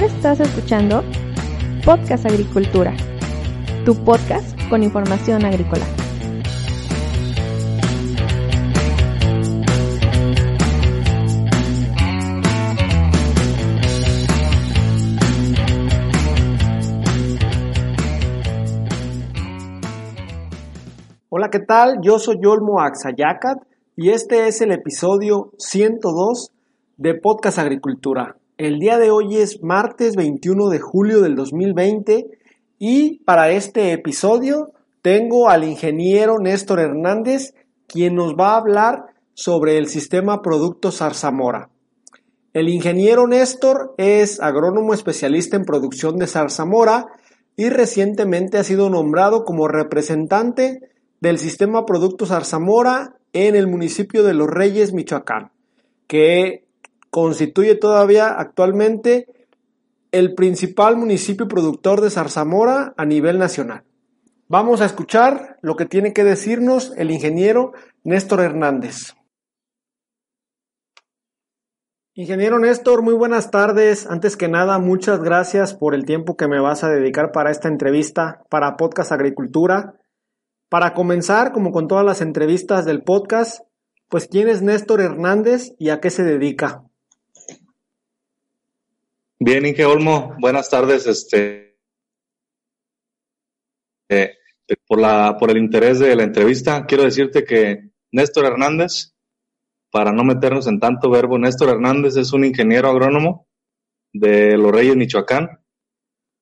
Estás escuchando Podcast Agricultura, tu podcast con información agrícola. Hola, ¿qué tal? Yo soy Olmo Axayacat y este es el episodio 102 de Podcast Agricultura. El día de hoy es martes 21 de julio del 2020 y para este episodio tengo al ingeniero Néstor Hernández quien nos va a hablar sobre el sistema Productos Zarzamora. El ingeniero Néstor es agrónomo especialista en producción de zarzamora y recientemente ha sido nombrado como representante del sistema Productos Zarzamora en el municipio de Los Reyes, Michoacán, que constituye todavía actualmente el principal municipio productor de zarzamora a nivel nacional. Vamos a escuchar lo que tiene que decirnos el ingeniero Néstor Hernández. Ingeniero Néstor, muy buenas tardes. Antes que nada, muchas gracias por el tiempo que me vas a dedicar para esta entrevista para Podcast Agricultura. Para comenzar, como con todas las entrevistas del podcast, pues quién es Néstor Hernández y a qué se dedica. Bien, Inge Olmo, buenas tardes. Este, eh, por, la, por el interés de la entrevista, quiero decirte que Néstor Hernández, para no meternos en tanto verbo, Néstor Hernández es un ingeniero agrónomo de Los Reyes, Michoacán,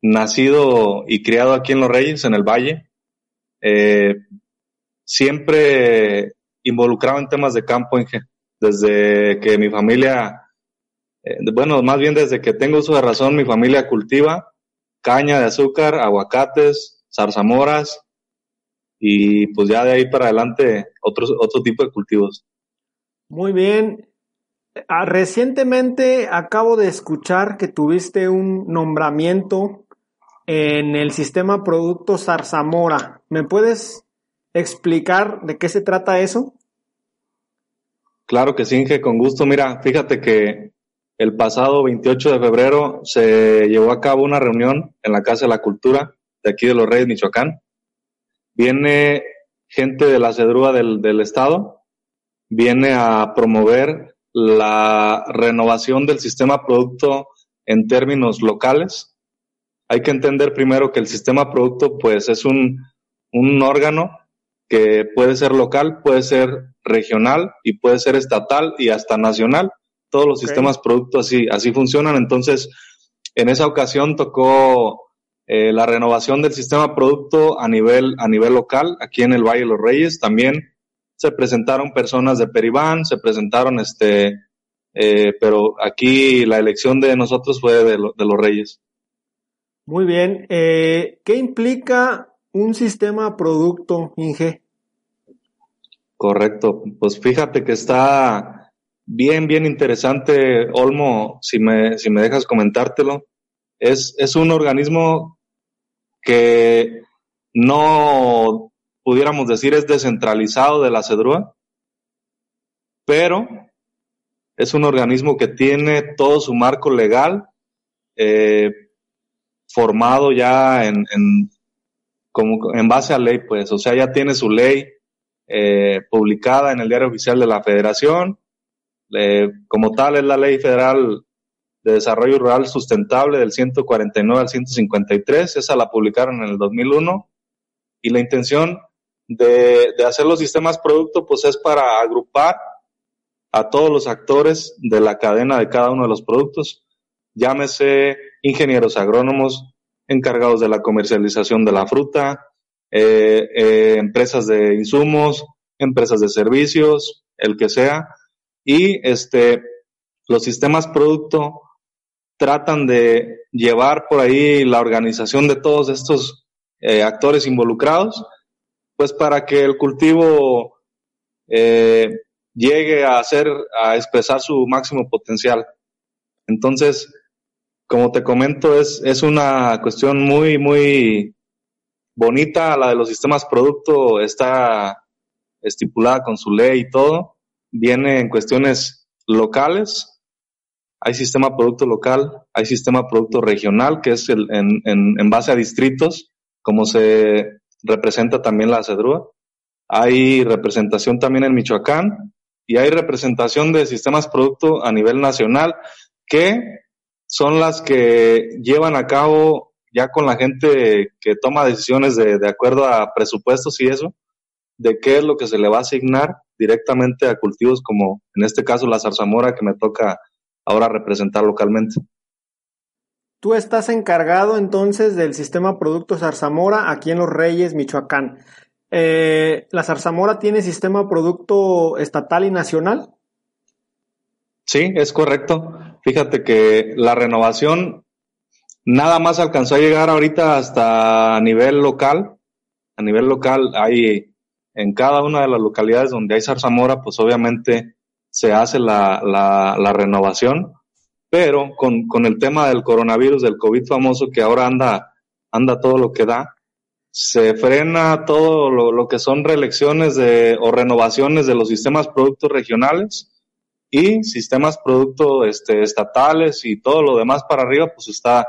nacido y criado aquí en Los Reyes, en el Valle. Eh, siempre involucrado en temas de campo, Inge. Desde que mi familia eh, bueno, más bien desde que tengo uso de razón, mi familia cultiva caña de azúcar, aguacates, zarzamoras y pues ya de ahí para adelante otros, otro tipo de cultivos. Muy bien. Ah, recientemente acabo de escuchar que tuviste un nombramiento en el sistema Productos Zarzamora. ¿Me puedes explicar de qué se trata eso? Claro que sí, Inge, con gusto. Mira, fíjate que el pasado 28 de febrero se llevó a cabo una reunión en la Casa de la Cultura de aquí de Los Reyes, Michoacán. Viene gente de la CEDRUA del, Estado, viene a promover la renovación del sistema producto en términos locales. Hay que entender primero que el sistema producto pues es un órgano que puede ser local, puede ser regional y puede ser estatal y hasta nacional todos los sistemas producto así, así funcionan. Entonces, en esa ocasión tocó eh, la renovación del sistema producto a nivel, a nivel local, aquí en el Valle de los Reyes. También se presentaron personas de Peribán, se presentaron este, eh, pero aquí la elección de nosotros fue de, de los Reyes. Muy bien. Eh, ¿Qué implica un sistema producto, Inge? Correcto. Pues fíjate que está bien, bien interesante, Olmo, si me, si me dejas comentártelo. Es, es un organismo que no pudiéramos decir es descentralizado de la CEDRUA, pero es un organismo que tiene todo su marco legal eh, formado ya en, en, como en base a ley, pues, o sea, ya tiene su ley eh, publicada en el diario oficial de la Federación, como tal es la Ley Federal de Desarrollo Rural Sustentable del 149 al 153, esa la publicaron en el 2001 y la intención de, de hacer los sistemas producto pues es para agrupar a todos los actores de la cadena de cada uno de los productos, llámese ingenieros agrónomos encargados de la comercialización de la fruta, eh, eh, empresas de insumos, empresas de servicios, el que sea, y este, los sistemas producto tratan de llevar por ahí la organización de todos estos eh, actores involucrados, pues para que el cultivo eh, llegue a hacer, a expresar su máximo potencial. Entonces, como te comento, es, es una cuestión muy, muy bonita. La de los sistemas producto está estipulada con su ley y todo viene en cuestiones locales hay sistema producto local, hay sistema producto regional, que es el, en, en, base a distritos, como se representa también la CEDRUA. Hay representación también en Michoacán y hay representación de sistemas producto a nivel nacional, que son las que llevan a cabo ya con la gente que toma decisiones de, de acuerdo a presupuestos y eso, de qué es lo que se le va a asignar directamente a cultivos como en este caso la zarzamora que me toca ahora representar localmente. Tú estás encargado entonces del sistema Producto Zarzamora aquí en Los Reyes, Michoacán. Eh, ¿La Zarzamora tiene sistema producto estatal y nacional? Sí, es correcto. Fíjate que la renovación nada más alcanzó a llegar ahorita hasta a nivel local. A nivel local hay en cada una de las localidades donde hay zarzamora, pues obviamente se hace la, la, renovación, pero con, con, el tema del coronavirus, del COVID famoso, que ahora anda, anda todo lo que da, se frena todo lo, lo que son reelecciones de, o renovaciones de los sistemas productos regionales y sistemas productos este, estatales y todo lo demás para arriba, pues está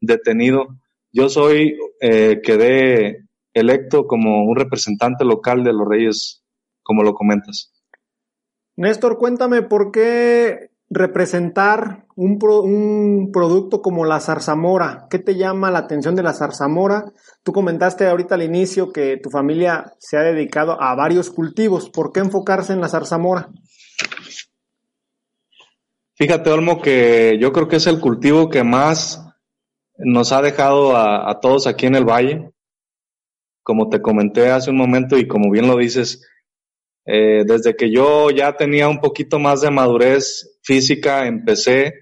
detenido. Yo soy, eh, quedé electo como un representante local de los Reyes, como lo comentas. Néstor, cuéntame por qué representar un, un, producto como la zarzamora. ¿Qué te llama la atención de la zarzamora? Tú comentaste ahorita al inicio que tu familia se ha dedicado a varios cultivos. ¿Por qué enfocarse en la zarzamora? Fíjate, Olmo, que yo creo que es el cultivo que más nos ha dejado a, a todos aquí en el valle. Como te comenté hace un momento y como bien lo dices, eh, desde que yo ya tenía un poquito más de madurez física, empecé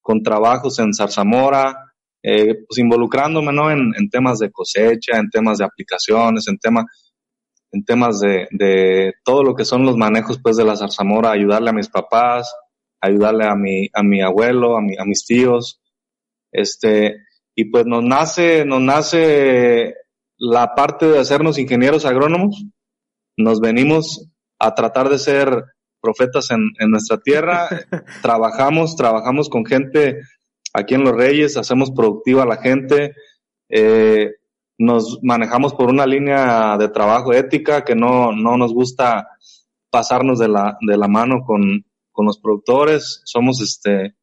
con trabajos en Zarzamora, eh, pues involucrándome ¿no? en, temas de cosecha, en temas de aplicaciones, en, tema, en temas de, de, todo lo que son los manejos pues, de la zarzamora, ayudarle a mis papás, ayudarle a mi, a mi abuelo, a, mi, a mis tíos. Este, y pues nos nace, nos nace la parte de hacernos ingenieros agrónomos. Nos venimos a tratar de ser profetas en, en nuestra tierra. trabajamos, trabajamos con gente aquí en Los Reyes, hacemos productiva a la gente, eh, nos manejamos por una línea de trabajo ética que no, no nos gusta pasarnos de la, de la mano con, con los productores, somos este,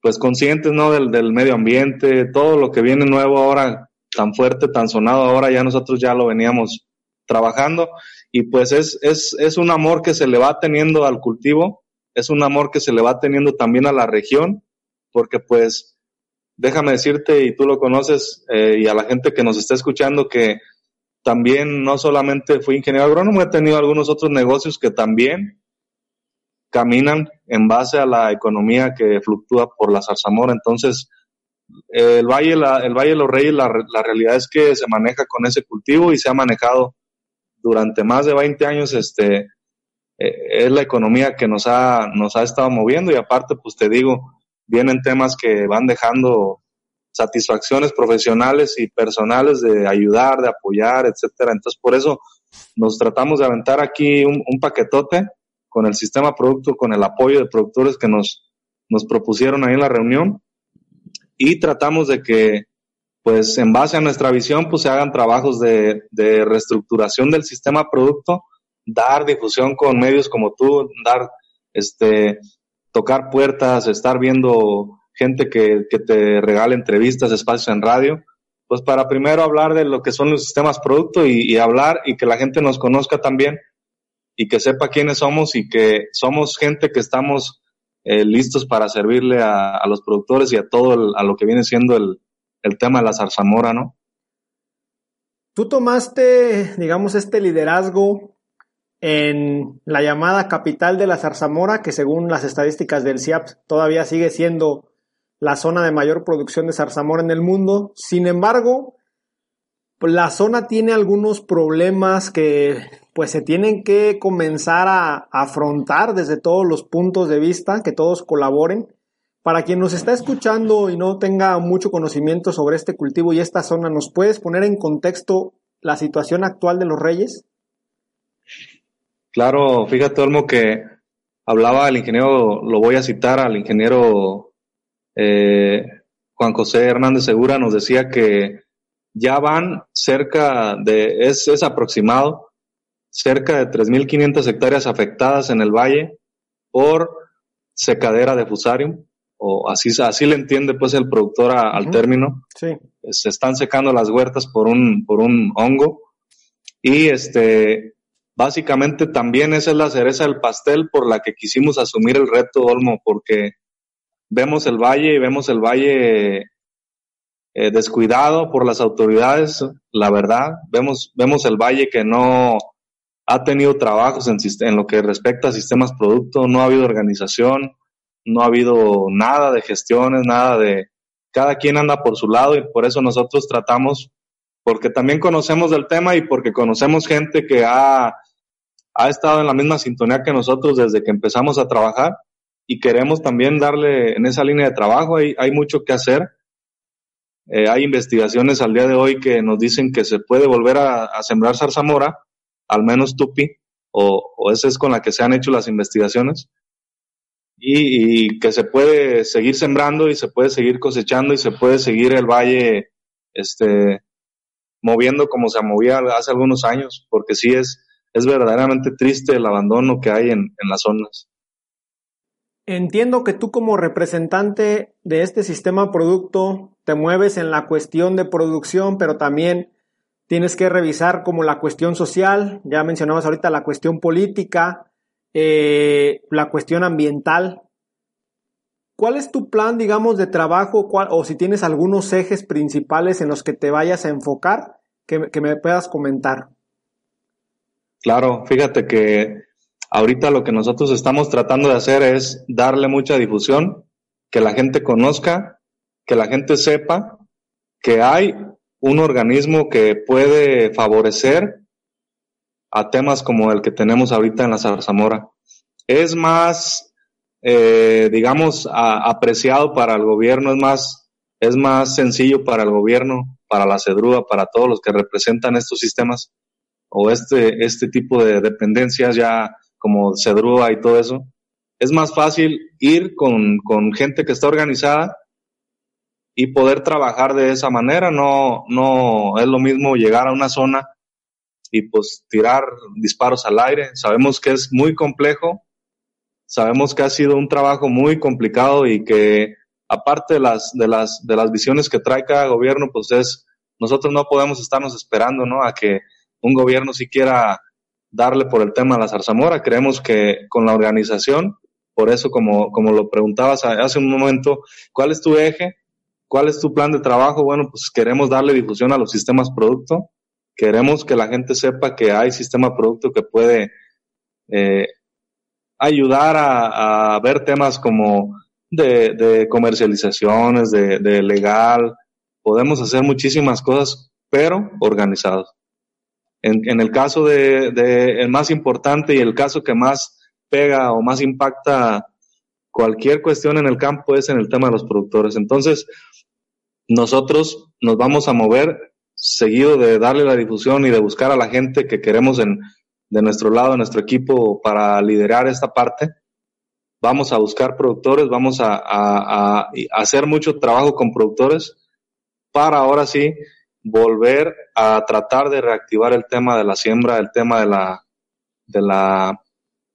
pues conscientes, ¿no? Del, del medio ambiente, todo lo que viene nuevo ahora, tan fuerte, tan sonado ahora, ya nosotros ya lo veníamos trabajando y pues es, es, es un amor que se le va teniendo al cultivo, es un amor que se le va teniendo también a la región, porque pues déjame decirte, y tú lo conoces, eh, y a la gente que nos está escuchando, que también no solamente fui ingeniero agrónomo, he tenido algunos otros negocios que también caminan en base a la economía que fluctúa por la zarzamora. Entonces, el Valle, el Valle de los Reyes, la, la realidad es que se maneja con ese cultivo y se ha manejado durante más de 20 años este, eh, es la economía que nos ha, nos ha estado moviendo y aparte, pues te digo, vienen temas que van dejando satisfacciones profesionales y personales de ayudar, de apoyar, etcétera. Entonces, por eso nos tratamos de aventar aquí un, un paquetote con el sistema producto, con el apoyo de productores que nos, nos propusieron ahí en la reunión y tratamos de que pues en base a nuestra visión, pues se hagan trabajos de, reestructuración del sistema producto, dar difusión con medios como tú, dar, este, tocar puertas, estar viendo gente que, que te regale entrevistas, espacios en radio, pues para primero hablar de lo que son los sistemas producto y hablar y que la gente nos conozca también y que sepa quiénes somos y que somos gente que estamos eh, listos para servirle a, los productores y a todo a lo que viene siendo el, el tema de la zarzamora, ¿no? Tú tomaste, digamos, este liderazgo en la llamada capital de la zarzamora, que según las estadísticas del CIAP todavía sigue siendo la zona de mayor producción de zarzamora en el mundo. Sin embargo, la zona tiene algunos problemas que pues se tienen que comenzar a afrontar desde todos los puntos de vista, que todos colaboren. Para quien nos está escuchando y no tenga mucho conocimiento sobre este cultivo y esta zona, ¿nos puedes poner en contexto la situación actual de los reyes? Claro, fíjate, Olmo, que hablaba el ingeniero, lo voy a citar al ingeniero eh, Juan José Hernández Segura nos decía que ya van cerca de, es, es aproximado, cerca de 3.500 hectáreas afectadas en el valle por secadera de fusarium, o así, así le entiende pues el productor al término. Sí. Se están secando las huertas por un, por un hongo y este, básicamente también esa es la cereza del pastel por la que quisimos asumir el reto Olmo, porque vemos el valle y vemos el valle eh, descuidado por las autoridades, la verdad, vemos, vemos el valle que no ha tenido trabajos en, lo que respecta a sistemas producto, no ha habido organización, no ha habido nada de gestiones, nada de, cada quien anda por su lado y por eso nosotros tratamos, porque también conocemos del tema y porque conocemos gente que ha, ha estado en la misma sintonía que nosotros desde que empezamos a trabajar y queremos también darle en esa línea de trabajo, hay, hay mucho que hacer. Eh, hay investigaciones al día de hoy que nos dicen que se puede volver a, a sembrar zarzamora, al menos tupi, o, o esa es con la que se han hecho las investigaciones y, que se puede seguir sembrando y se puede seguir cosechando y se puede seguir el valle este moviendo como se movía hace algunos años, porque sí es, es verdaderamente triste el abandono que hay en, en las zonas. Entiendo que tú como representante de este sistema producto te mueves en la cuestión de producción, pero también tienes que revisar como la cuestión social, ya mencionabas ahorita la cuestión política, eh, la cuestión ambiental. ¿Cuál es tu plan, digamos, de trabajo o si tienes algunos ejes principales en los que te vayas a enfocar que, que me puedas comentar? Claro, fíjate que ahorita lo que nosotros estamos tratando de hacer es darle mucha difusión, que la gente conozca, que la gente sepa que hay un organismo que puede favorecer a temas como el que tenemos ahorita en la Zarzamora. Es más, eh, digamos, apreciado para el gobierno, es más, es más sencillo para el gobierno, para la CEDRUA, para todos los que representan estos sistemas o este, este tipo de dependencias ya como CEDRUA y todo eso. Es más fácil ir con, con gente que está organizada y poder trabajar de esa manera. No, no es lo mismo llegar a una zona y pues tirar disparos al aire. Sabemos que es muy complejo, sabemos que ha sido un trabajo muy complicado y que aparte de las, de las, de las visiones que trae cada gobierno, pues es, nosotros no podemos estarnos esperando, ¿no? A que un gobierno siquiera darle por el tema a la zarzamora. Creemos que con la organización, por eso como, como lo preguntabas hace un momento, ¿cuál es tu eje? ¿Cuál es tu plan de trabajo? Bueno, pues queremos darle difusión a los sistemas producto Queremos que la gente sepa que hay sistema producto que puede eh, ayudar a, ver temas como de, comercializaciones, de, legal. Podemos hacer muchísimas cosas, pero organizados. En, el caso de, de, el más importante y el caso que más pega o más impacta cualquier cuestión en el campo es en el tema de los productores. Entonces, nosotros nos vamos a mover seguido de darle la difusión y de buscar a la gente que queremos en, de nuestro lado, de nuestro equipo, para liderar esta parte. Vamos a buscar productores, vamos a, a, hacer mucho trabajo con productores para ahora sí volver a tratar de reactivar el tema de la siembra, el tema de la, de la,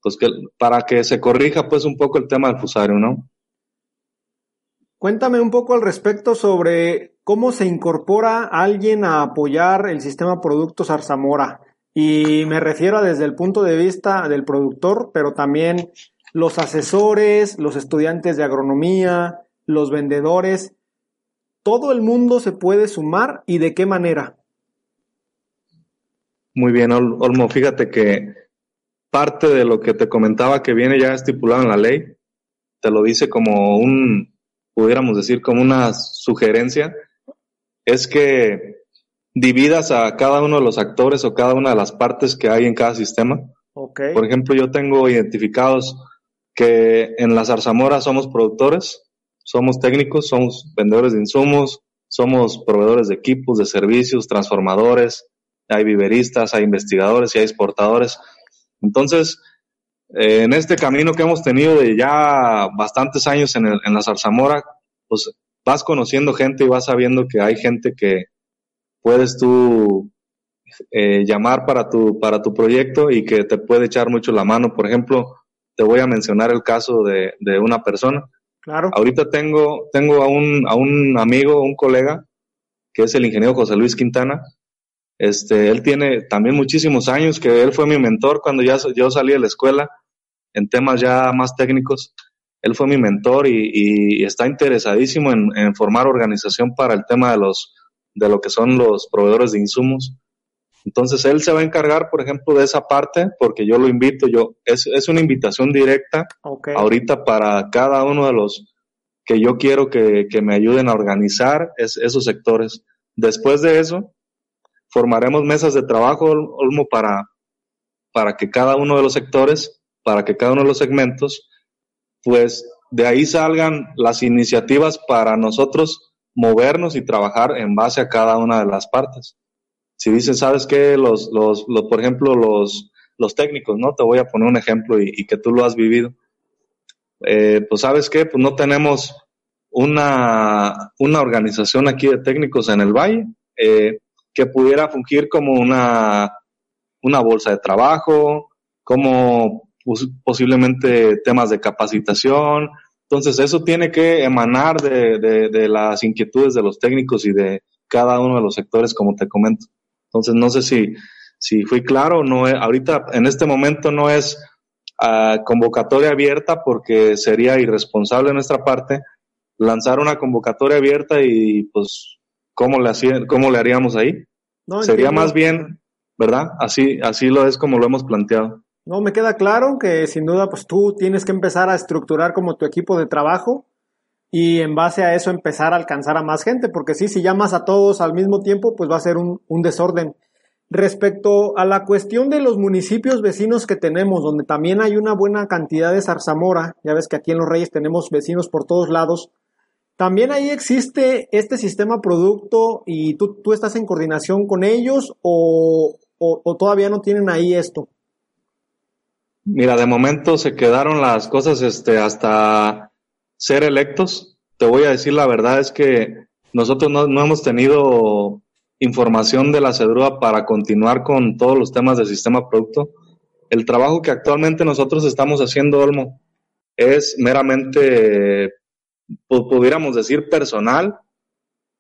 pues que, para que se corrija pues un poco el tema del fusario, ¿no? Cuéntame un poco al respecto sobre cómo se incorpora alguien a apoyar el sistema Productos Arzamora. Y me refiero desde el punto de vista del productor, pero también los asesores, los estudiantes de agronomía, los vendedores. ¿Todo el mundo se puede sumar y de qué manera? Muy bien, Olmo. Fíjate que parte de lo que te comentaba que viene ya estipulado en la ley, te lo dice como un, pudiéramos decir como una sugerencia, es que dividas a cada uno de los actores o cada una de las partes que hay en cada sistema. Por ejemplo, yo tengo identificados que en la Zarzamora somos productores, somos técnicos, somos vendedores de insumos, somos proveedores de equipos, de servicios, transformadores, hay viveristas, hay investigadores y hay exportadores. Entonces, en este camino que hemos tenido de ya bastantes años en, la Zarzamora, pues vas conociendo gente y vas sabiendo que hay gente que puedes tú eh, llamar para tu, para tu proyecto y que te puede echar mucho la mano. Por ejemplo, te voy a mencionar el caso de, de una persona. Claro. Ahorita tengo, tengo a un, a un amigo, un colega, que es el ingeniero José Luis Quintana. Este, él tiene también muchísimos años, que él fue mi mentor cuando ya yo salí de la escuela en temas ya más técnicos. Él fue mi mentor y, y está interesadísimo en, en, formar organización para el tema de los, de lo que son los proveedores de insumos. Entonces él se va a encargar, por ejemplo, de esa parte, porque yo lo invito, yo, es, es una invitación directa Okay. ahorita para cada uno de los que yo quiero que, que me ayuden a organizar es- esos sectores. Después de eso, formaremos mesas de trabajo, Ol- Olmo, para, para que cada uno de los sectores, para que cada uno de los segmentos, pues de ahí salgan las iniciativas para nosotros movernos y trabajar en base a cada una de las partes. Si dicen, ¿sabes qué? Los, los, por ejemplo, los, los técnicos, ¿no? Te voy a poner un ejemplo y, y que tú lo has vivido. Eh, pues, ¿sabes qué? Pues no tenemos una, una organización aquí de técnicos en el Valle eh, que pudiera fungir como una, una bolsa de trabajo, como pos- posiblemente temas de capacitación. Entonces, eso tiene que emanar de, de, de las inquietudes de los técnicos y de cada uno de los sectores, como te comento. Entonces, no sé si, si fui claro, no es- ahorita en este momento no es ah, convocatoria abierta porque sería irresponsable de nuestra parte lanzar una convocatoria abierta y pues cómo le hacía- cómo le haríamos ahí. No, Sería entiendo. más bien, ¿verdad? Así así lo es como lo hemos planteado. No, me queda claro que sin duda pues tú tienes que empezar a estructurar como tu equipo de trabajo y en base a eso empezar a alcanzar a más gente, porque sí, si llamas a todos al mismo tiempo, pues va a ser un, un desorden. Respecto a la cuestión de los municipios vecinos que tenemos, donde también hay una buena cantidad de zarzamora, ya ves que aquí en Los Reyes tenemos vecinos por todos lados, también ahí existe este sistema producto y tú, tú estás en coordinación con ellos o, o- todavía no tienen ahí esto. Mira, de momento se quedaron las cosas este hasta ser electos. Te voy a decir la verdad es que nosotros no, no hemos tenido información de la CEDRUA para continuar con todos los temas del sistema producto. El trabajo que actualmente nosotros estamos haciendo, Olmo, es meramente, pudiéramos decir, personal,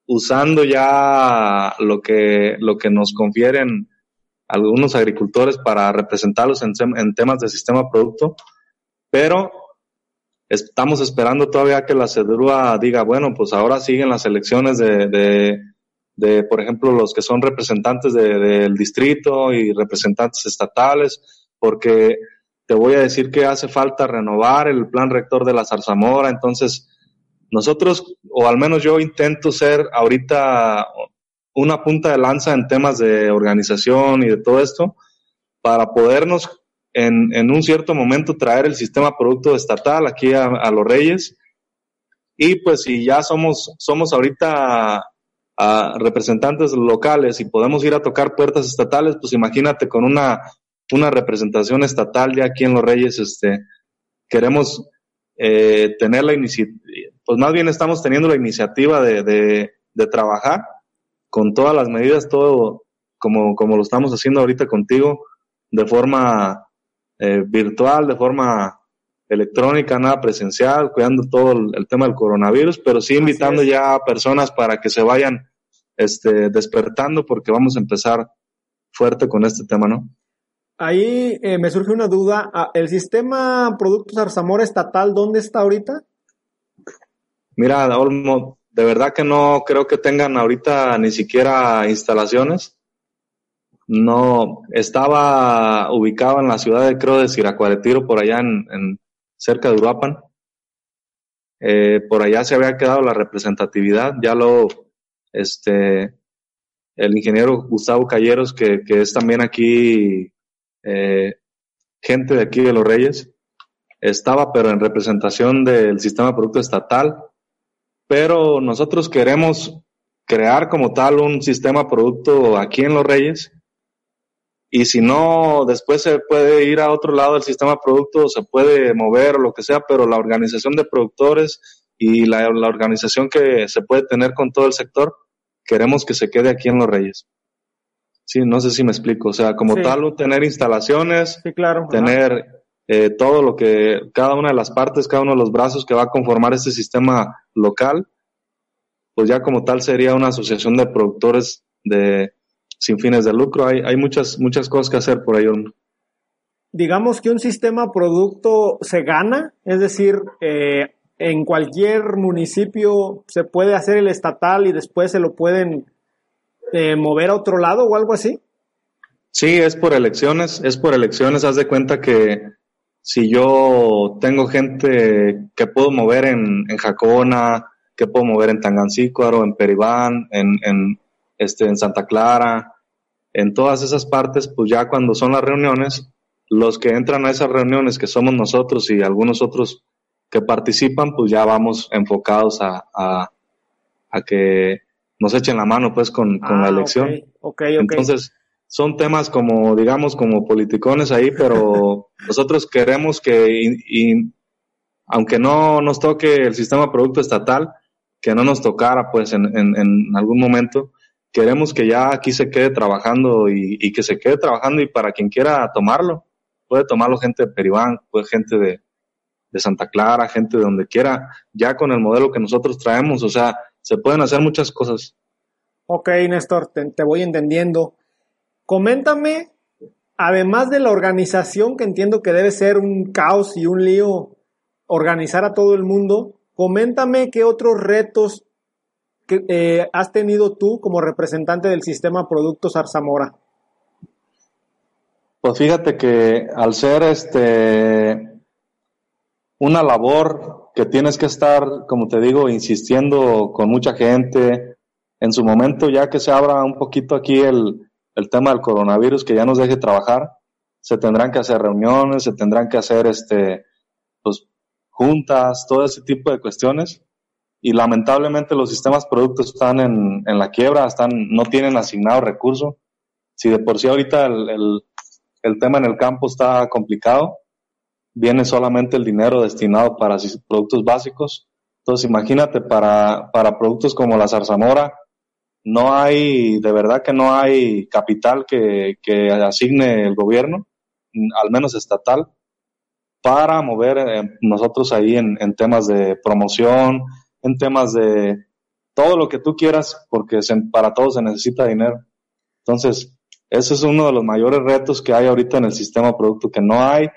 usando ya lo que, lo que nos confieren algunos agricultores para representarlos en, en temas de sistema producto, pero estamos esperando todavía que la CEDRUA diga, bueno, pues ahora siguen las elecciones de, de, de, por ejemplo, los que son representantes de- del distrito y representantes estatales, porque te voy a decir que hace falta renovar el plan rector de la Zarzamora, entonces nosotros, o al menos yo intento ser ahorita una punta de lanza en temas de organización y de todo esto, para podernos en, en un cierto momento traer el sistema producto estatal aquí a, los Reyes. Y pues si ya somos, somos ahorita a representantes locales y podemos ir a tocar puertas estatales, pues imagínate con una, una representación estatal ya aquí en Los Reyes, este, queremos eh, tener la iniciativa, pues más bien estamos teniendo la iniciativa de, de, de trabajar con todas las medidas, todo como, como lo estamos haciendo ahorita contigo, de forma eh, virtual, de forma electrónica, nada presencial, cuidando todo el, el tema del coronavirus, pero sí invitando ya a personas para que se vayan este, despertando porque vamos a empezar fuerte con este tema, ¿no? Ahí eh, me surge una duda. Ah, ¿El sistema Productos Zarzamora estatal dónde está ahorita? Mira, Olmo, de verdad que no creo que tengan ahorita ni siquiera instalaciones. No, estaba ubicado en la ciudad de creo de Siracuaretiro, por allá en, en cerca de Uruapan. Eh, por allá se había quedado la representatividad. Ya lo, este, el ingeniero Gustavo Calleros, que, es también aquí eh, gente de aquí de Los Reyes, estaba pero en representación del sistema producto estatal pero nosotros queremos crear como tal un sistema producto aquí en Los Reyes y si no, después se puede ir a otro lado del sistema producto, se puede mover o lo que sea, pero la organización de productores y la, la, organización que se puede tener con todo el sector, queremos que se quede aquí en Los Reyes. Sí, no sé si me explico. O sea, como tal, tener instalaciones, sí, claro, tener eh, todo lo que, cada una de las partes, cada uno de los brazos que va a conformar este sistema local, pues ya como tal sería una asociación de productores de sin fines de lucro. Hay, hay muchas, muchas cosas que hacer por ahí. Digamos que un sistema producto se gana, es decir, eh, en cualquier municipio se puede hacer el estatal y después se lo pueden eh, mover a otro lado o algo así. Sí, es por elecciones, es por elecciones. Haz de cuenta que si yo tengo gente que puedo mover en, en Jacona, que puedo mover en Tangancícuaro, en Peribán, en, en, este, en Santa Clara, en todas esas partes, pues ya cuando son las reuniones, los que entran a esas reuniones, que somos nosotros y algunos otros que participan, pues ya vamos enfocados a, a, a que nos echen la mano pues con, con la ah, elección. Okay, Entonces, son temas como, digamos, como politicones ahí, pero nosotros queremos que, y, aunque no nos toque el sistema producto estatal, que no nos tocara pues en, en, en algún momento, queremos que ya aquí se quede trabajando y, y, que se quede trabajando y para quien quiera tomarlo, puede tomarlo gente de Peribán, puede gente de, de Santa Clara, gente de donde quiera, ya con el modelo que nosotros traemos, o sea, se pueden hacer muchas cosas. Ok, Néstor, te, voy entendiendo. Coméntame, además de la organización, que entiendo que debe ser un caos y un lío organizar a todo el mundo, coméntame qué otros retos que, eh, has tenido tú como representante del sistema Productos Arzamora. Pues fíjate que al ser este una labor que tienes que estar, como te digo, insistiendo con mucha gente. En su momento, ya que se abra un poquito aquí el, el tema del coronavirus, que ya nos deje trabajar, se tendrán que hacer reuniones, se tendrán que hacer este, pues, juntas, todo ese tipo de cuestiones. Y lamentablemente los sistemas productos están en, en la quiebra, están, no tienen asignado recursos. Si de por sí ahorita el, el, el tema en el campo está complicado, viene solamente el dinero destinado para productos básicos. Entonces, imagínate, para, para productos como la zarzamora, no hay, de verdad que no hay capital que, que asigne el gobierno, al menos estatal, para mover eh, nosotros ahí en, en, temas de promoción, en temas de todo lo que tú quieras, porque para todo se necesita dinero. Entonces, ese es uno de los mayores retos que hay ahorita en el sistema producto, que no hay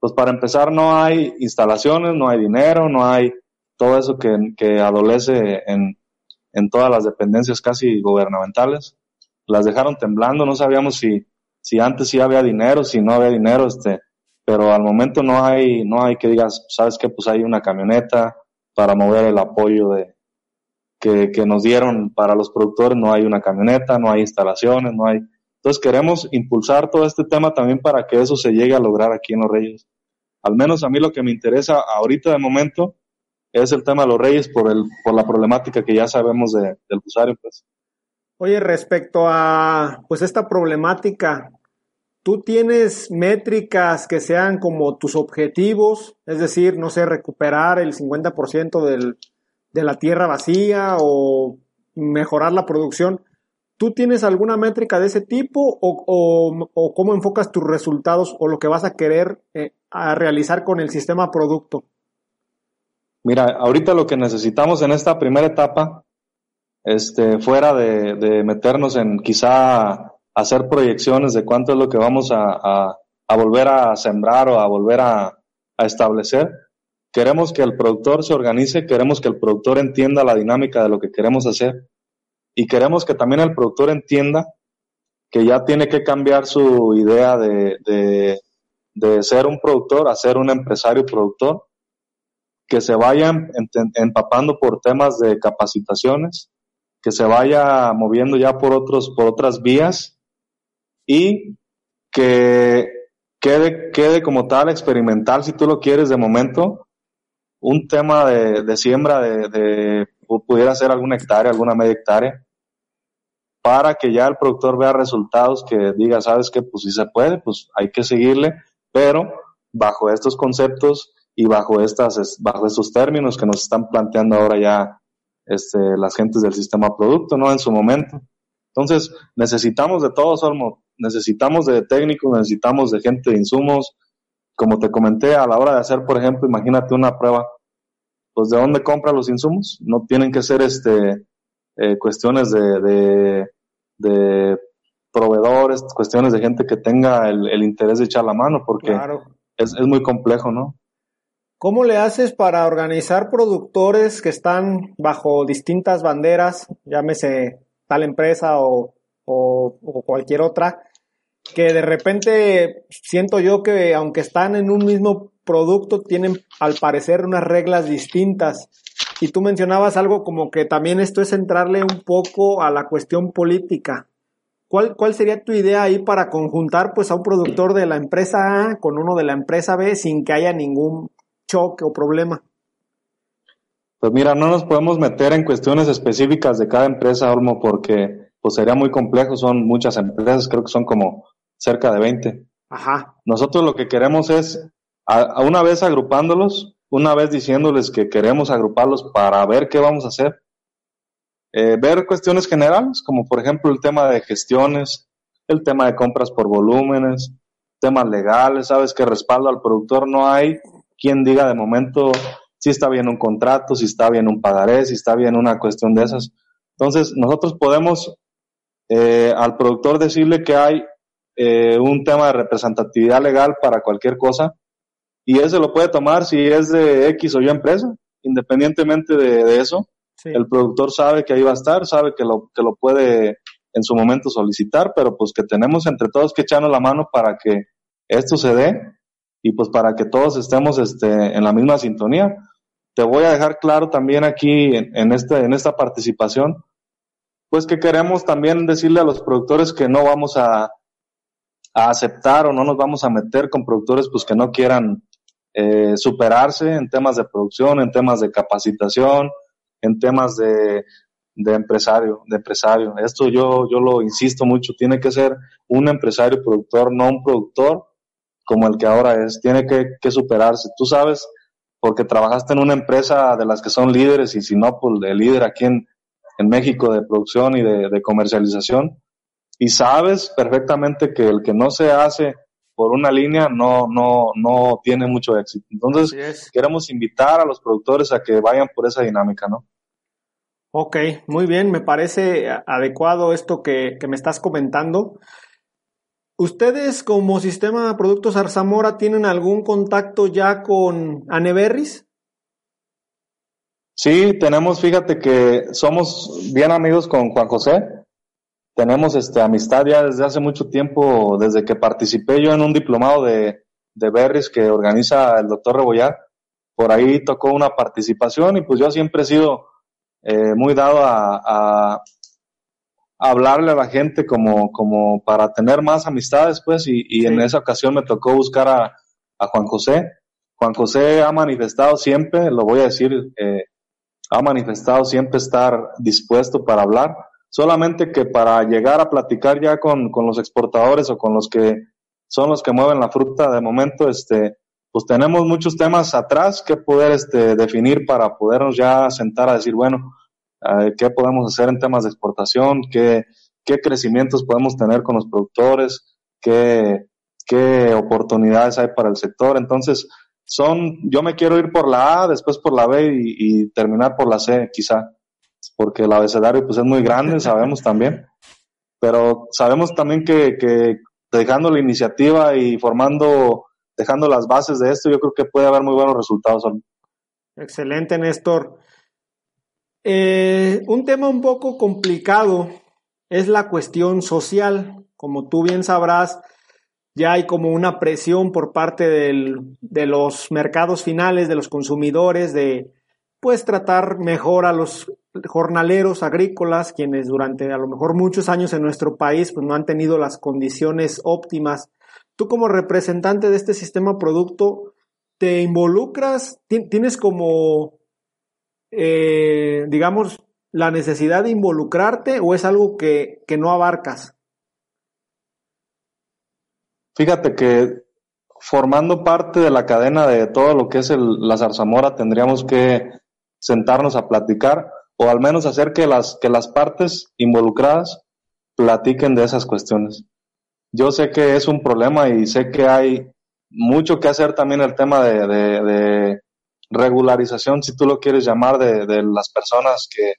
pues para empezar no hay instalaciones, no hay dinero, no hay todo eso que, que adolece en, en todas las dependencias casi gubernamentales. Las dejaron temblando, no sabíamos si, si antes sí había dinero, si no había dinero, este, pero al momento no hay, no hay que digas, sabes que pues hay una camioneta para mover el apoyo de, que, que nos dieron para los productores, no hay una camioneta, no hay instalaciones, no hay, entonces queremos impulsar todo este tema también para que eso se llegue a lograr aquí en Los Reyes. Al menos a mí lo que me interesa ahorita de momento es el tema de Los Reyes por, el, por la problemática que ya sabemos de, del usuario. Pues. Oye, respecto a pues esta problemática, ¿tú tienes métricas que sean como tus objetivos? Es decir, no sé, recuperar el 50% del, de la tierra vacía o mejorar la producción. ¿Tú tienes alguna métrica de ese tipo o, cómo enfocas tus resultados o lo que vas a querer eh, a realizar con el sistema producto? Mira, ahorita lo que necesitamos en esta primera etapa, este, fuera de, meternos en quizá hacer proyecciones de cuánto es lo que vamos a, volver a sembrar o a volver a, a establecer, queremos que el productor se organice, queremos que el productor entienda la dinámica de lo que queremos hacer y queremos que también el productor entienda que ya tiene que cambiar su idea de, de, ser un productor a ser un empresario productor, que se vaya empapando por temas de capacitaciones, que se vaya moviendo ya por otros, por otras vías y que quede, quede como tal experimental, si tú lo quieres de momento, un tema de, de siembra de, de, pudiera ser alguna hectárea, alguna media hectárea, para que ya el productor vea resultados que diga, sabes que pues si se puede, pues hay que seguirle, pero bajo estos conceptos y bajo estas, bajo estos términos que nos están planteando ahora ya este, las gentes del sistema producto, ¿no? En su momento. Entonces, necesitamos de todos, Olmo. Necesitamos de técnicos, necesitamos de gente de insumos. Como te comenté, a la hora de hacer, por ejemplo, imagínate una prueba, pues de dónde compra los insumos. No tienen que ser este, eh, cuestiones de, de, proveedores, cuestiones de gente que tenga el, interés de echar la mano, porque es, es muy complejo, ¿no? ¿Cómo le haces para organizar productores que están bajo distintas banderas, llámese tal empresa o, o, cualquier otra, que de repente siento yo que aunque están en un mismo producto, tienen al parecer unas reglas distintas? Y tú mencionabas algo como que también esto es entrarle un poco a la cuestión política. ¿Cuál, ¿Cuál sería tu idea ahí para conjuntar pues a un productor de la empresa A con uno de la empresa B sin que haya ningún choque o problema? Pues mira, no nos podemos meter en cuestiones específicas de cada empresa, Olmo, porque pues sería muy complejo, son muchas empresas, creo que son como cerca de 20. Ajá. Nosotros lo que queremos es, a una vez agrupándolos, una vez diciéndoles que queremos agruparlos para ver qué vamos a hacer, eh, ver cuestiones generales, como por ejemplo el tema de gestiones, el tema de compras por volúmenes, temas legales, sabes que respaldo al productor no hay quien diga de momento si está bien un contrato, si está bien un pagaré, si está bien una cuestión de esas. Entonces, nosotros podemos eh, al productor decirle que hay eh, un tema de representatividad legal para cualquier cosa, y ese lo puede tomar si es de X o Y empresa, independientemente de, eso. El productor sabe que ahí va a estar, sabe que lo, que lo puede en su momento solicitar, pero pues que tenemos entre todos que echarnos la mano para que esto se dé y pues para que todos estemos este, en la misma sintonía. Te voy a dejar claro también aquí en, este, en esta participación, pues que queremos también decirle a los productores que no vamos a, a aceptar o no nos vamos a meter con productores pues que no quieran eh, superarse en temas de producción, en temas de capacitación, en temas de, de empresario, de empresario. Esto yo, yo lo insisto mucho, tiene que ser un empresario productor, no un productor como el que ahora es, tiene que, que superarse. Tú sabes, porque trabajaste en una empresa de las que son líderes y si no, pues el líder aquí en, en México de producción y de, de comercialización, y sabes perfectamente que el que no se hace por una línea no, no, no tiene mucho éxito. Entonces, queremos invitar a los productores a que vayan por esa dinámica, ¿no? Ok, muy bien, me parece adecuado esto que, me estás comentando. ¿Ustedes como sistema de productos Arzamora tienen algún contacto ya con Aneberris? Sí, tenemos, fíjate que somos bien amigos con Juan José tenemos este, amistad ya desde hace mucho tiempo, desde que participé yo en un diplomado de, de Berries que organiza el doctor Rebollar. Por ahí tocó una participación y pues yo siempre he sido eh, muy dado a, hablarle a la gente como, como para tener más amistades, pues, y, y en esa ocasión me tocó buscar a, a, Juan José. Juan José ha manifestado siempre, lo voy a decir, eh, ha manifestado siempre estar dispuesto para hablar solamente que para llegar a platicar ya con, con los exportadores o con los que son los que mueven la fruta de momento, este, pues tenemos muchos temas atrás que poder este, definir para podernos ya sentar a decir, bueno, qué podemos hacer en temas de exportación, qué, qué crecimientos podemos tener con los productores, qué, qué oportunidades hay para el sector. Entonces, son, yo me quiero ir por la A, después por la B y, y terminar por la C, quizá porque el abecedario pues es muy grande, sabemos también, pero sabemos también que, que dejando la iniciativa y formando, dejando las bases de esto, yo creo que puede haber muy buenos resultados. Excelente, Néstor. Eh, un tema un poco complicado es la cuestión social. Como tú bien sabrás, ya hay como una presión por parte del, de los mercados finales, de los consumidores, de pues tratar mejor a los jornaleros agrícolas, quienes durante a lo mejor muchos años en nuestro país pues, no han tenido las condiciones óptimas. Tú como representante de este sistema producto, ¿te involucras? ¿Tienes como, eh, digamos, la necesidad de involucrarte o es algo que, que no abarcas? Fíjate que formando parte de la cadena de todo lo que es la zarzamora, tendríamos que sentarnos a platicar o al menos hacer que las, que las partes involucradas platiquen de esas cuestiones. Yo sé que es un problema y sé que hay mucho que hacer también el tema de, regularización, si tú lo quieres llamar, de, de, las personas que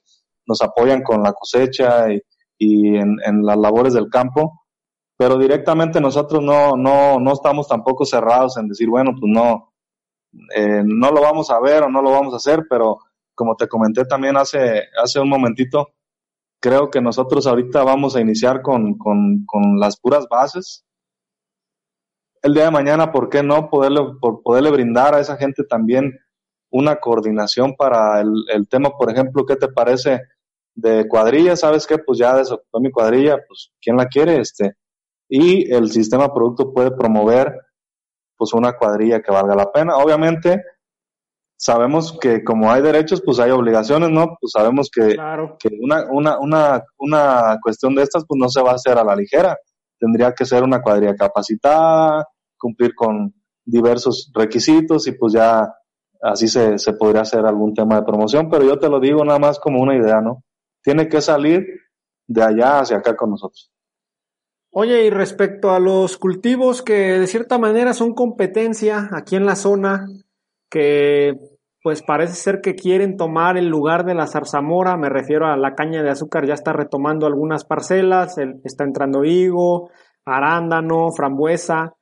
nos apoyan con la cosecha y, y en, en, las labores del campo, pero directamente nosotros no, no, no estamos tampoco cerrados en decir, bueno, pues no, eh, no lo vamos a ver o no lo vamos a hacer, pero como te comenté también hace, hace un momentito, creo que nosotros ahorita vamos a iniciar con, con, con las puras bases. El día de mañana, ¿por qué no poderle, por poderle brindar a esa gente también una coordinación para el, el tema, por ejemplo, ¿qué te parece de cuadrilla? ¿Sabes qué? Pues ya desocupé mi cuadrilla, pues ¿quién la quiere? Este, y el sistema producto puede promover pues una cuadrilla que valga la pena. Obviamente, sabemos que como hay derechos, pues hay obligaciones, ¿no? Pues sabemos que, que una, una, una, una cuestión de estas, pues no se va a hacer a la ligera. Tendría que ser una cuadrilla capacitada, cumplir con diversos requisitos y pues ya así se, se podría hacer algún tema de promoción, pero yo te lo digo nada más como una idea, ¿no? Tiene que salir de allá hacia acá con nosotros. Oye, y respecto a los cultivos que de cierta manera son competencia aquí en la zona, que pues parece ser que quieren tomar el lugar de la zarzamora, me refiero a la caña de azúcar, ya está retomando algunas parcelas, está entrando higo, arándano, frambuesa.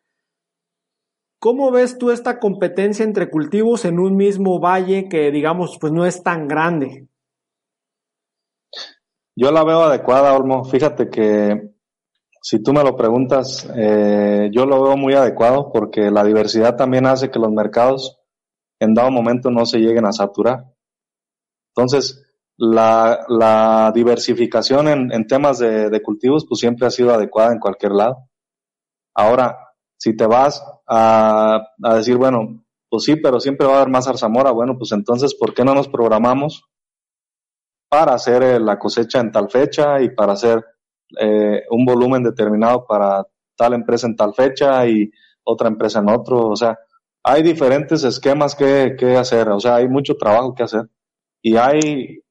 ¿Cómo ves tú esta competencia entre cultivos en un mismo valle que digamos pues no es tan grande? Yo la veo adecuada, Olmo. Fíjate que si tú me lo preguntas, eh, yo lo veo muy adecuado porque la diversidad también hace que los mercados en dado momento no se lleguen a saturar. Entonces, la, diversificación en, en temas de, de, cultivos pues siempre ha sido adecuada en cualquier lado. Ahora, si te vas a, a decir, bueno, pues sí, pero siempre va a haber más zarzamora, bueno, pues entonces, ¿por qué no nos programamos para hacer eh, la cosecha en tal fecha y para hacer eh, un volumen determinado para tal empresa en tal fecha y otra empresa en otro? O sea, hay diferentes esquemas que, que hacer, o sea, hay mucho trabajo que hacer. Y hay,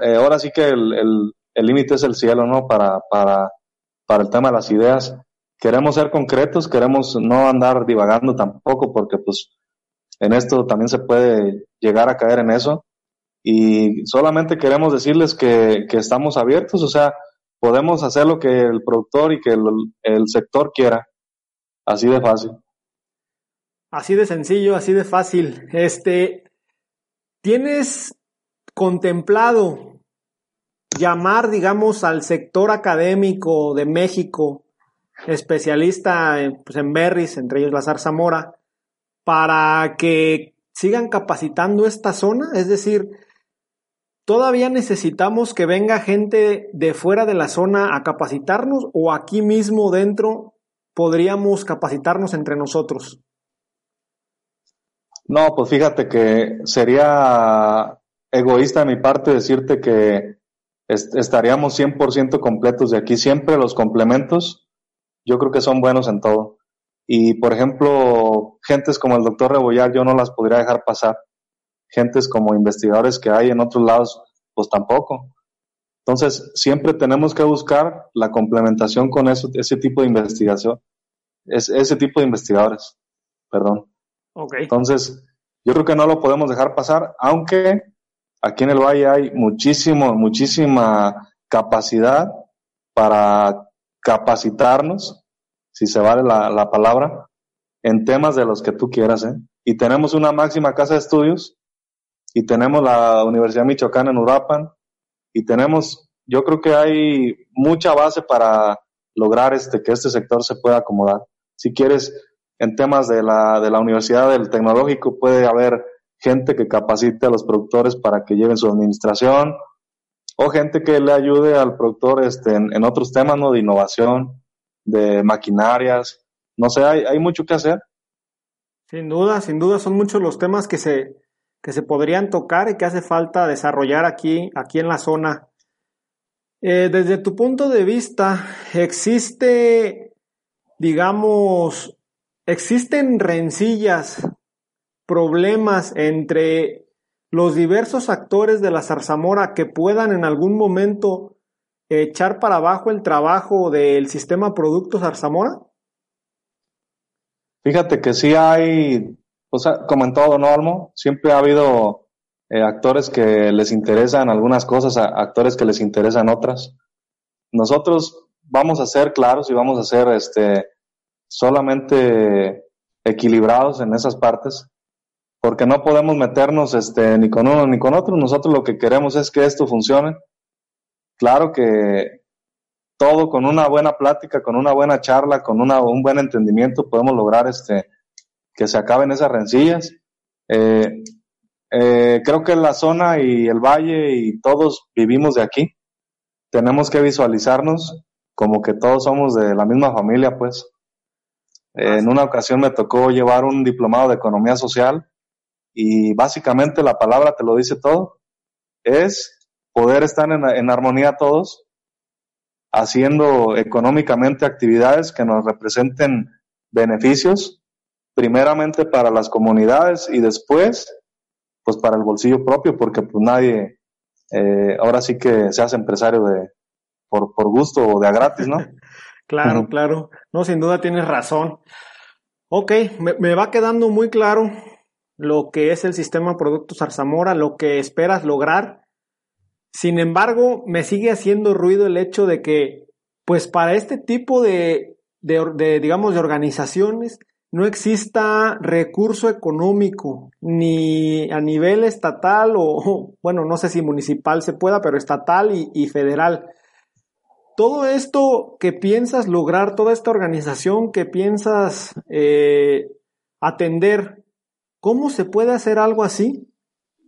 eh, ahora sí que el límite el, es el cielo, ¿no? Para, para, para el tema de las ideas. Queremos ser concretos, queremos no andar divagando tampoco, porque pues en esto también se puede llegar a caer en eso. Y solamente queremos decirles que, que estamos abiertos, o sea, podemos hacer lo que el productor y que el, el sector quiera. Así de fácil. Así de sencillo, así de fácil. Este, ¿tienes contemplado llamar, digamos, al sector académico de México, especialista en, pues, en berries, entre ellos la zarzamora, para que sigan capacitando esta zona? Es decir, ¿todavía necesitamos que venga gente de fuera de la zona a capacitarnos o aquí mismo dentro podríamos capacitarnos entre nosotros? No, pues fíjate que sería egoísta de mi parte decirte que est estaríamos 100% completos de aquí. Siempre los complementos yo creo que son buenos en todo. Y por ejemplo, gentes como el doctor Rebollar yo no las podría dejar pasar. Gentes como investigadores que hay en otros lados, pues tampoco. Entonces, siempre tenemos que buscar la complementación con eso, ese tipo de investigación, es, ese tipo de investigadores. Perdón. Entonces, yo creo que no lo podemos dejar pasar, aunque aquí en el Valle hay muchísimo, muchísima capacidad para capacitarnos, si se vale la, la palabra, en temas de los que tú quieras. ¿eh? Y tenemos una máxima casa de estudios, y tenemos la Universidad Michoacana en Urapan, y tenemos, yo creo que hay mucha base para lograr este, que este sector se pueda acomodar. Si quieres, en temas de la, de la Universidad del Tecnológico puede haber gente que capacite a los productores para que lleven su administración o gente que le ayude al productor este, en, otros temas ¿no? de innovación, de maquinarias. No sé, hay, hay mucho que hacer. Sin duda, sin duda son muchos los temas que se, que se podrían tocar y que hace falta desarrollar aquí, aquí en la zona. Eh, desde tu punto de vista, ¿existe, digamos, ¿existen rencillas, problemas entre los diversos actores de la zarzamora que puedan en algún momento echar para abajo el trabajo del sistema Productos Zarzamora? Fíjate que sí hay, o sea, como en todo, ¿no, Almo? Siempre ha habido eh, actores que les interesan algunas cosas, actores que les interesan otras. Nosotros vamos a ser claros y vamos a ser este, solamente equilibrados en esas partes, porque no podemos meternos este, ni con uno ni con otro. Nosotros lo que queremos es que esto funcione. Claro que todo con una buena plática, con una buena charla, con una, un buen entendimiento podemos lograr este, que se acaben esas rencillas. Eh, eh, creo que la zona y el valle y todos vivimos de aquí. Tenemos que visualizarnos como que todos somos de la misma familia, pues. en una ocasión me tocó llevar un diplomado de economía social y básicamente la palabra te lo dice todo. Es poder estar en, en armonía todos, haciendo económicamente actividades que nos representen beneficios, primeramente para las comunidades y después, pues para el bolsillo propio, porque pues nadie, eh, ahora sí que se hace empresario de, por, por gusto o de a gratis, ¿no? claro, claro. No, sin duda tienes razón. Ok, me, me, va quedando muy claro lo que es el sistema Productos Arzamora, lo que esperas lograr sin embargo, me sigue haciendo ruido el hecho de que, pues para este tipo de, digamos, de organizaciones, no exista recurso económico, ni a nivel estatal o, bueno, no sé si municipal se pueda, pero estatal y, federal. Todo esto que piensas lograr, toda esta organización que piensas eh, atender, ¿cómo se puede hacer algo así?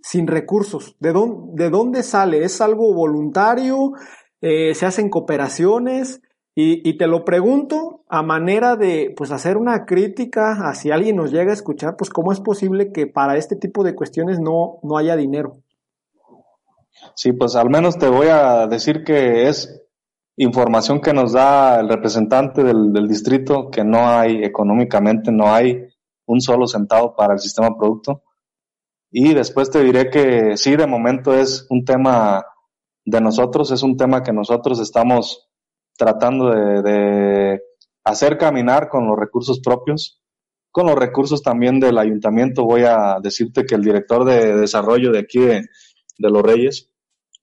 Sin recursos? ¿De dónde, de dónde sale? ¿Es algo voluntario? Eh, ¿Se hacen cooperaciones? Y, te lo pregunto a manera de pues hacer una crítica a si alguien nos llega a escuchar, pues cómo es posible que para este tipo de cuestiones no, no haya dinero. Sí, pues al menos te voy a decir que es información que nos da el representante del, del distrito, que no hay económicamente, no hay un solo centavo para el sistema producto. Y después te diré que sí, de momento es un tema de nosotros, es un tema que nosotros estamos tratando de, hacer caminar con los recursos propios, con los recursos también del ayuntamiento. Voy a decirte que el director de desarrollo de aquí de, Los Reyes,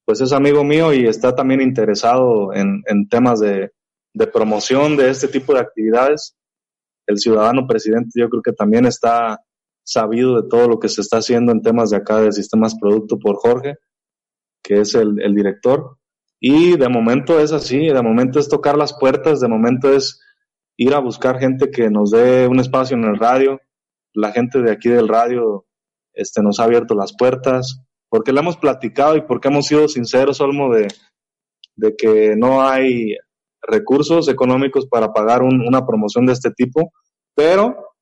pues es amigo mío y está también interesado en, en temas de, de promoción de este tipo de actividades. El ciudadano presidente yo creo que también está sabido de todo lo que se está haciendo en temas de acá de sistemas producto por Jorge, que es el, director. Y de momento es así, de momento es tocar las puertas, de momento es ir a buscar gente que nos dé un espacio en el radio. La gente de aquí del radio este, nos ha abierto las puertas, porque le hemos platicado y porque hemos sido sinceros, Olmo, de, de que no hay recursos económicos para pagar una promoción de este tipo, pero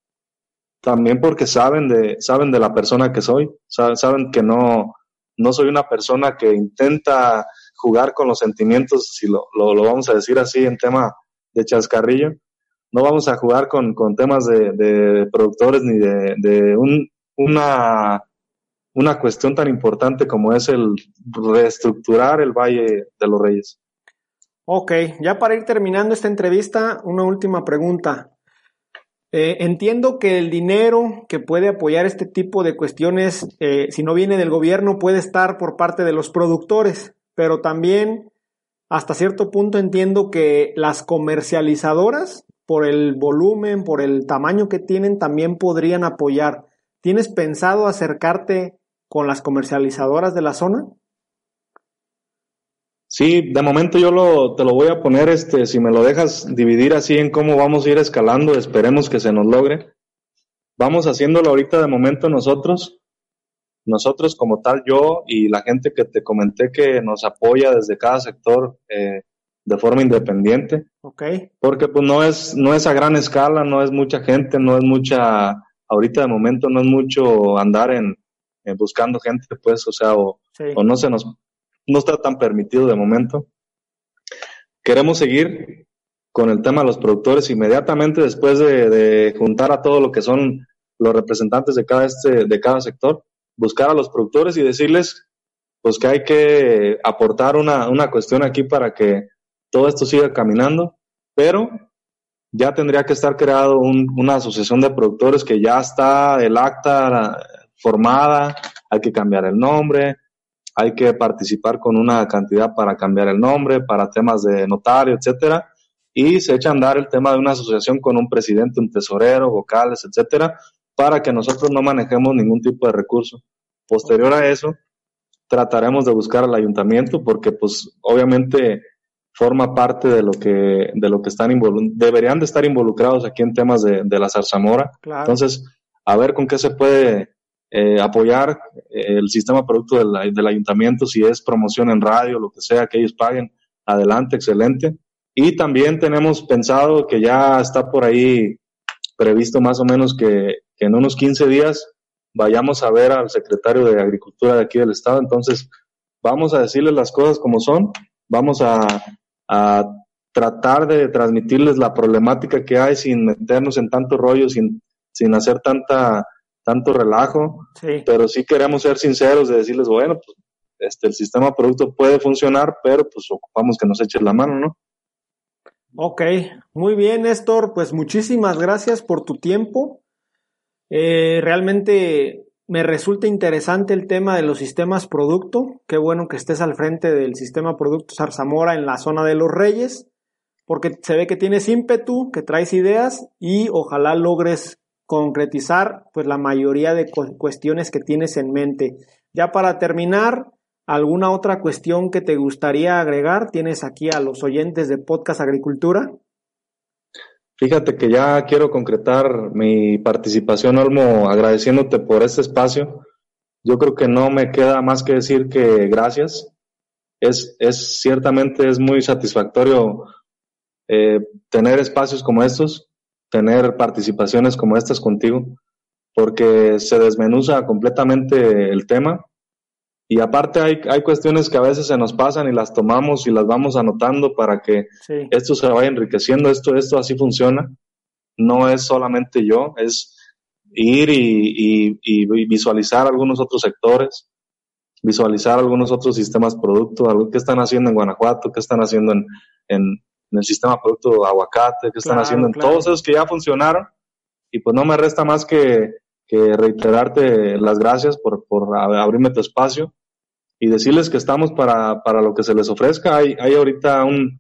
también porque saben de, saben de la persona que soy, saben que no, no soy una persona que intenta jugar con los sentimientos, si lo, lo, vamos a decir así en tema de chascarrillo, no vamos a jugar con, con temas de, productores ni de, de un, una, una cuestión tan importante como es el reestructurar el Valle de los Reyes. Ok, ya para ir terminando esta entrevista, una última pregunta. Eh, entiendo que el dinero que puede apoyar este tipo de cuestiones, eh, si no viene del gobierno, puede estar por parte de los productores, pero también hasta cierto punto entiendo que las comercializadoras, por el volumen, por el tamaño que tienen, también podrían apoyar. ¿Tienes pensado acercarte con las comercializadoras de la zona? Sí, de momento yo lo, te lo voy a poner, este, si me lo dejas dividir así en cómo vamos a ir escalando, esperemos que se nos logre. Vamos haciéndolo ahorita de momento nosotros, nosotros como tal, yo y la gente que te comenté que nos apoya desde cada sector eh, de forma independiente. Ok. Porque pues no es, no es a gran escala, no es mucha gente, no es mucha, ahorita de momento no es mucho andar en, buscando gente, pues, o sea, o, o no se nos no está tan permitido de momento. Queremos seguir con el tema de los productores inmediatamente después de, juntar a todo lo que son los representantes de cada, este, de cada sector, buscar a los productores y decirles pues que hay que aportar una, una cuestión aquí para que todo esto siga caminando, pero ya tendría que estar creado una asociación de productores que ya está el acta formada, hay que cambiar el nombre, hay que participar con una cantidad para cambiar el nombre, para temas de notario, etcétera, y se echa a andar el tema de una asociación con un presidente, un tesorero, vocales, etcétera, para que nosotros no manejemos ningún tipo de recurso. Posterior a eso, trataremos de buscar al ayuntamiento porque pues obviamente forma parte de lo que de lo que están deberían de estar involucrados aquí en temas de, la zarzamora. Entonces, a ver con qué se puede eh, apoyar eh, el sistema producto del, del, ayuntamiento, si es promoción en radio, lo que sea, que ellos paguen, adelante, excelente. Y también tenemos pensado que ya está por ahí previsto más o menos que, en unos 15 días vayamos a ver al secretario de Agricultura de aquí del estado. Entonces, vamos a decirles las cosas como son, vamos a, a tratar de transmitirles la problemática que hay sin meternos en tanto rollo, sin, sin hacer tanta tanto relajo, pero sí queremos ser sinceros de decirles, bueno, pues este, el sistema producto puede funcionar, pero pues ocupamos que nos echen la mano, ¿no? Ok, muy bien, Néstor, pues muchísimas gracias por tu tiempo. Eh, realmente me resulta interesante el tema de los sistemas producto. Qué bueno que estés al frente del sistema producto Zarzamora en la zona de los Reyes, porque se ve que tienes ímpetu, que traes ideas y ojalá logres concretizar pues la mayoría de cuestiones que tienes en mente. Ya para terminar, ¿alguna otra cuestión que te gustaría agregar? Tienes aquí a los oyentes de Podcast Agricultura. Fíjate que ya quiero concretar mi participación, Olmo, agradeciéndote por este espacio. Yo creo que no me queda más que decir que gracias. Es, es ciertamente es muy satisfactorio eh, tener espacios como estos tener participaciones como estas contigo, porque se desmenuza completamente el tema. Y aparte hay, hay cuestiones que a veces se nos pasan y las tomamos y las vamos anotando para que esto se vaya enriqueciendo. Esto, esto así funciona. No es solamente yo, es ir y, y, visualizar algunos otros sectores, visualizar algunos otros sistemas productos, algo que están haciendo en Guanajuato, que están haciendo en, en, en el sistema producto aguacate, que están haciendo en todos esos que ya funcionaron. Y pues no me resta más que, que reiterarte las gracias por, por, abrirme tu espacio y decirles que estamos para, para lo que se les ofrezca. Hay, hay ahorita un,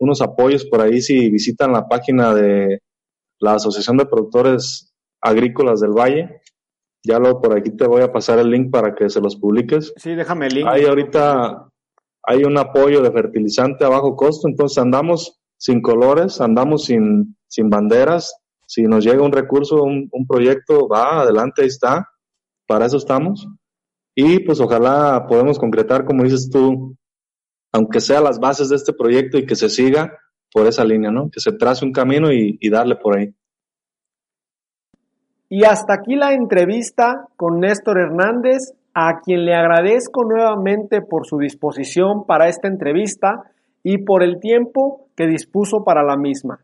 unos apoyos por ahí si visitan la página de la Asociación de Productores Agrícolas del Valle. Ya lo por aquí te voy a pasar el link para que se los publiques. Sí, déjame el link. Hay ahorita hay un apoyo de fertilizante a bajo costo, entonces andamos sin colores, andamos sin, sin banderas. Si nos llega un recurso, un, proyecto, va adelante, ahí está. Para eso estamos. Y pues ojalá podamos concretar, como dices tú, aunque sea las bases de este proyecto y que se siga por esa línea, ¿no? Que se trace un camino y, y darle por ahí. Y hasta aquí la entrevista con Néstor Hernández, a quien le agradezco nuevamente por su disposición para esta entrevista y por el tiempo que dispuso para la misma.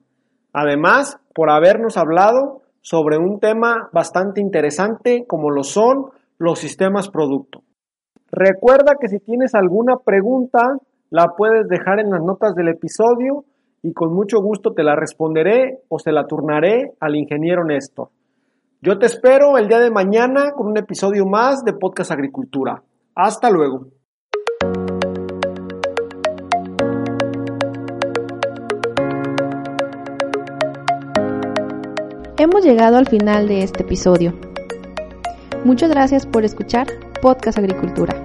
Además, por habernos hablado sobre un tema bastante interesante como lo son los sistemas producto. Recuerda que si tienes alguna pregunta, la puedes dejar en las notas del episodio y con mucho gusto te la responderé o se la turnaré al ingeniero Néstor. Yo te espero el día de mañana con un episodio más de Podcast Agricultura. Hasta luego. Hemos llegado al final de este episodio. Muchas gracias por escuchar Podcast Agricultura.